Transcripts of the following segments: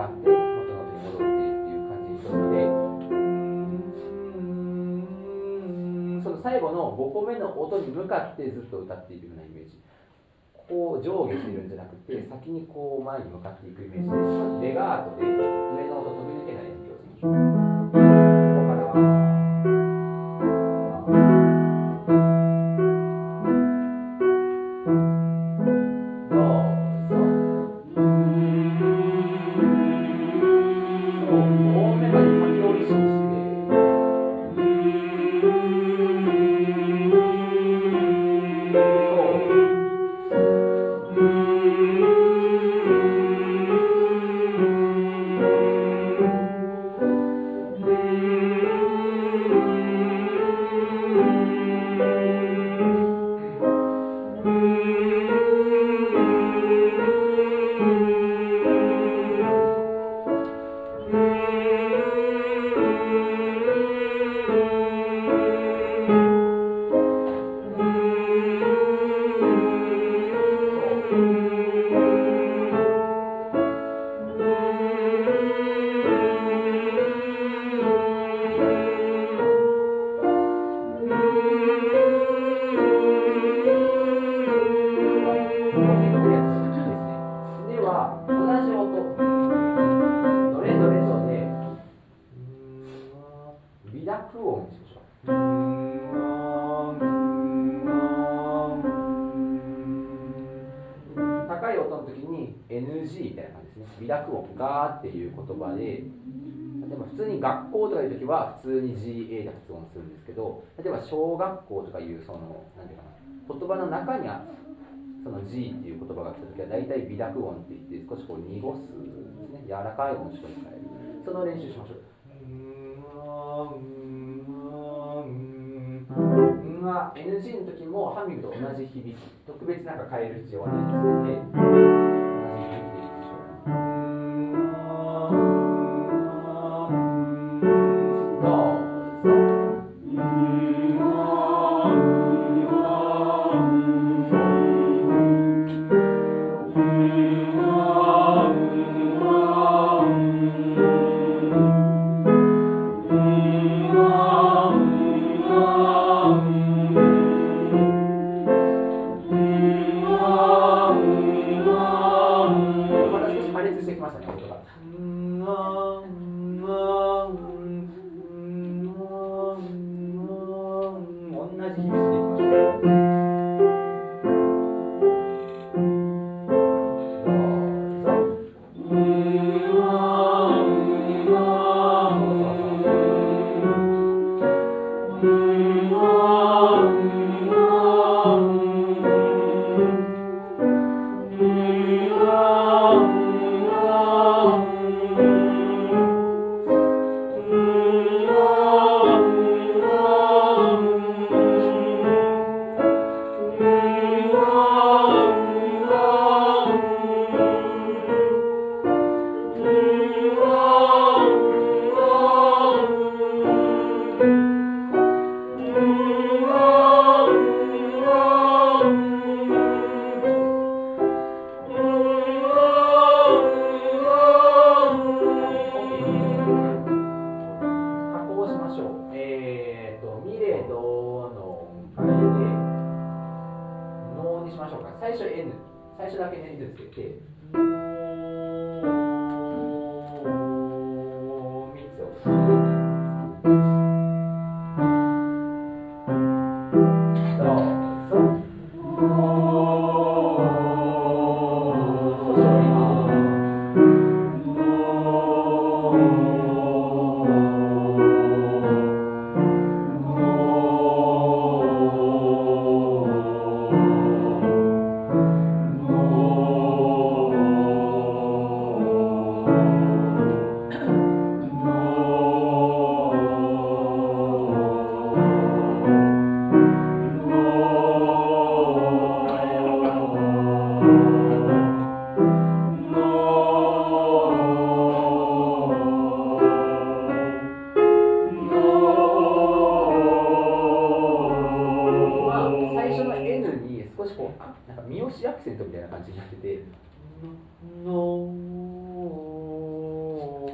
がって元の手に戻ってっていう感じにするのでその最後の5個目の音に向かってずっと歌っているようなイメージ。こう上下してるんじゃなくて先にこう前に向かっていくイメージでレガートで上の音飛び抜けないように気をつけましょう。ここからは NG みたいな感じですね。微濁音ガーっていう言葉ででも普通に学校とかいう時は普通に GA で発音するんですけど例えば小学校とかいうそのなんていうかな言葉の中にあその G っていう言葉が来た時は大体微濁音って言って少しこう濁すですね。柔らかい音しか使えるその練習しましょううんは NG の時もハミングと同じ響き特別なんか変える必要はないですので同また少し破裂してきましたね音が。ーと、ミレドの音階で、ノにしましょうか。最初 N、最初だけ N つけて、クセントみたいな感じになってて「の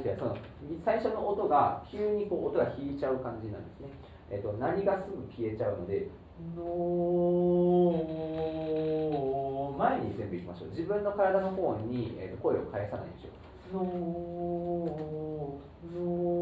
でその最初の音が急にこう音が引いちゃう感じなんですね。えっと、何がすぐ消えちゃうので「の前に全部いきましょう。自分の体の方に、えっと、声を返さないでしょう。のの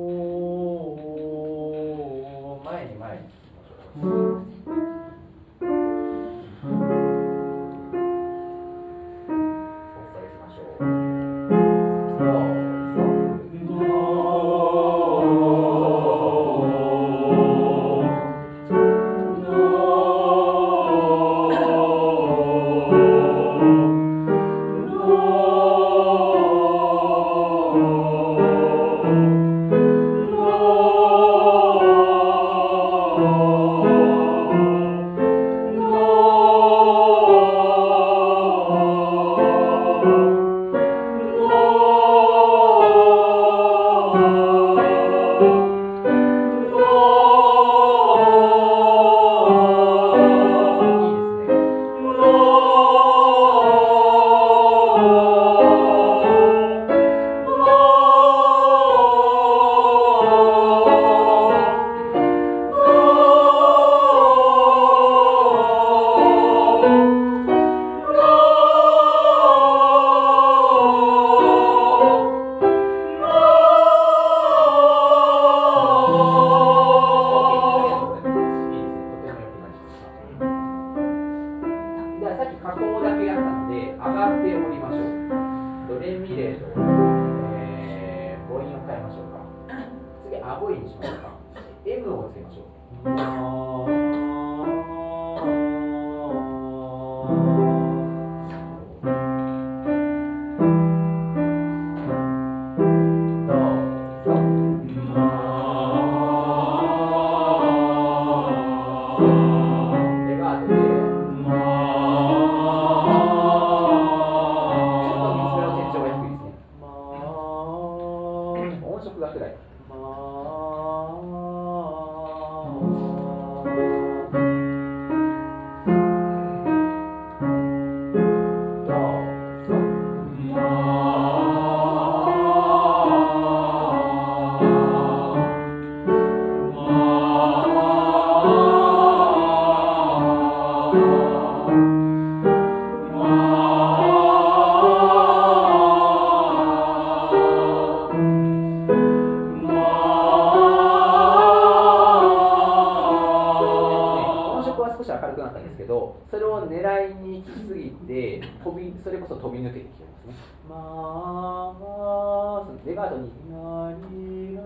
こそ飛び抜けて聞こえますね。まあ、そのレガートに、ラリラ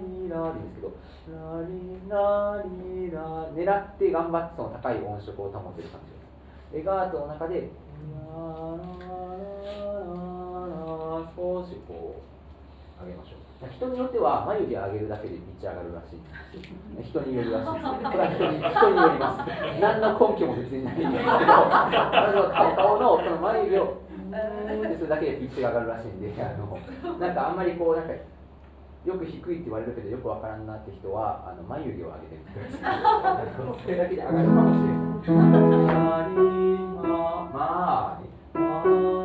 リラですけど、ラリラリラ、狙って頑張ってその高い音色を保てる感じです。レガートの中で、ラララララ、少しこう、何の根拠も別にないんですけど、顔のその眉毛を、するだけでピッチが上がるらしいんで、あのなんかあんまりこう、なんかよく低いって言われるけど、よくわからんなって人は、あの眉毛を上げてみてください。それだけで上がるかもしれない。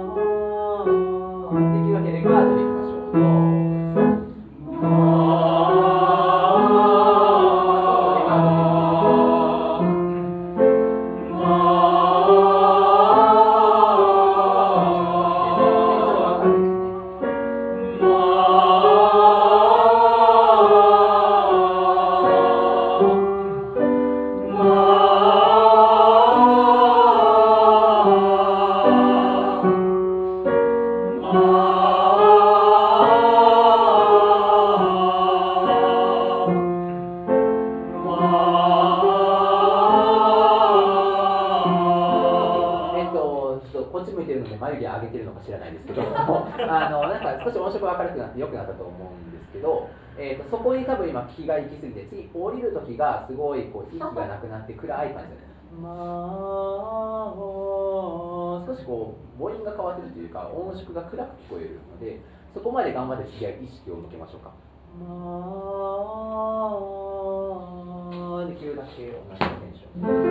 か知らないですけど あのなんか少し音色が明るくなって良くなったと思うんですけど、えーと、そこに多分今気が行き過ぎて次降りる時がすごいこう息がなくなって暗い感じですあ、少しこう母音が変わってるというか音色が暗く聞こえるのでそこまで頑張って次は意識を向けましょうか。まあできるだけ同じテンション。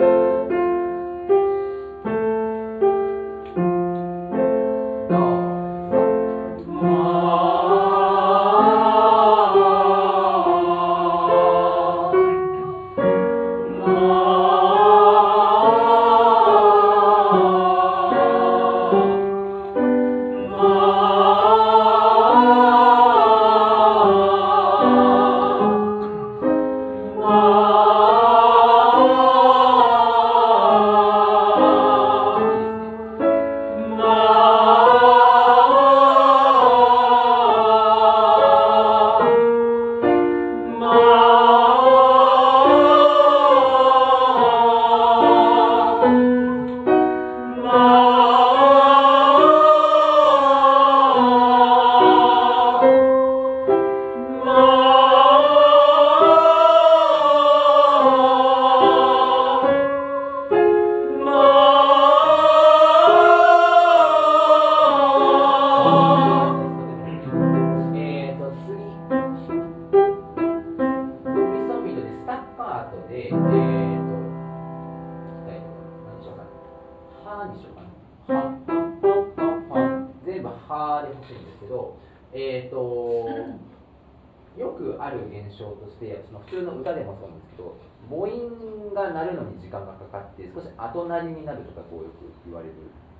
象として、その普通の歌でもそうなんですけど、母音が鳴るのに時間がかかって、少し後鳴りになるとかこうよく言われる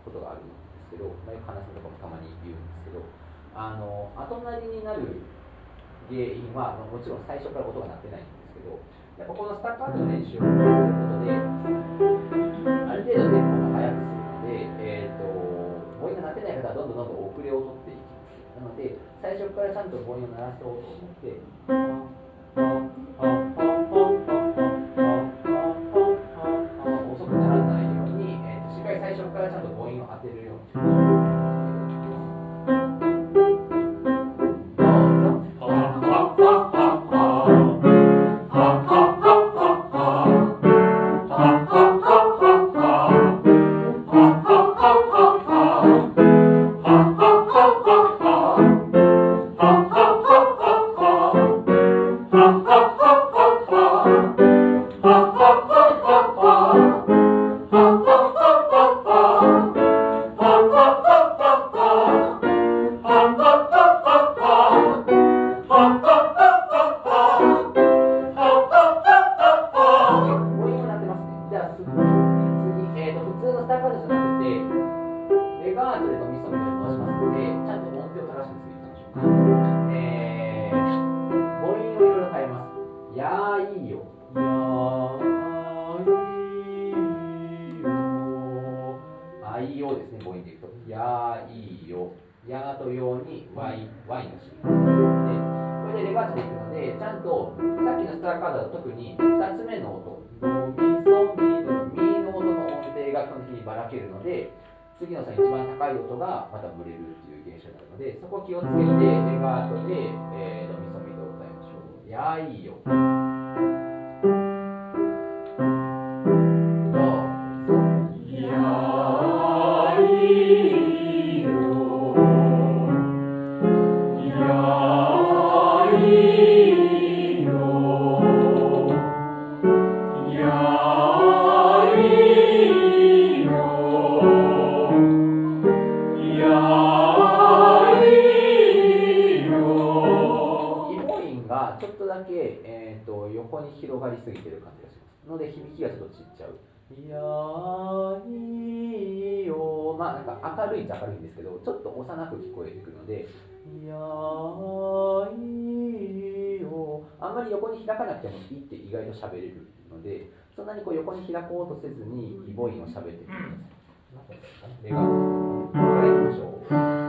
ことがあるんですけど、話すとかもたまに言うんですけど、あの後鳴りになる原因はもちろん最初から音が鳴ってないんですけど、やっぱこのスタッカートの練習をすることで、ある程度テンポが速くするので、えーと、母音が鳴ってない方はどんどんどんどん遅れを取っていきます。なので、最初からちゃんと母音を鳴らそうと思って、遅次普通に、えーと、普通のスターカードじゃなくて、レガートでレとミソみたいなのしますので、ちゃんと音程を正しくつけてみましょうか。えー、母音をいろいろ変えます。やーいいよ。やーいいよ。あいよですね、母音でいくと。やーいいよ。やーとように Y, y の種類です。これでレガートでいくので、ちゃんとさっきのスターカードは特に2つ目の音、ドミソミが基本的にばらけるので次のその一番高い音がまたブレるっていう現象なのでそこを気をつけてレガートで、えー、ドミソミと歌いましょう。いやいよに広がりすぎてる感じがしますので響きがちょっとちっちゃう「いやいいよ」まあなんか明るいんじゃ明るいんですけどちょっと幼く聞こえてくるので「いやいよ」あんまり横に開かなくてもいいって意外と喋れるのでそんなにこう横に開こうとせずにイボインを喋ってみてください。レガード。これいきましょう？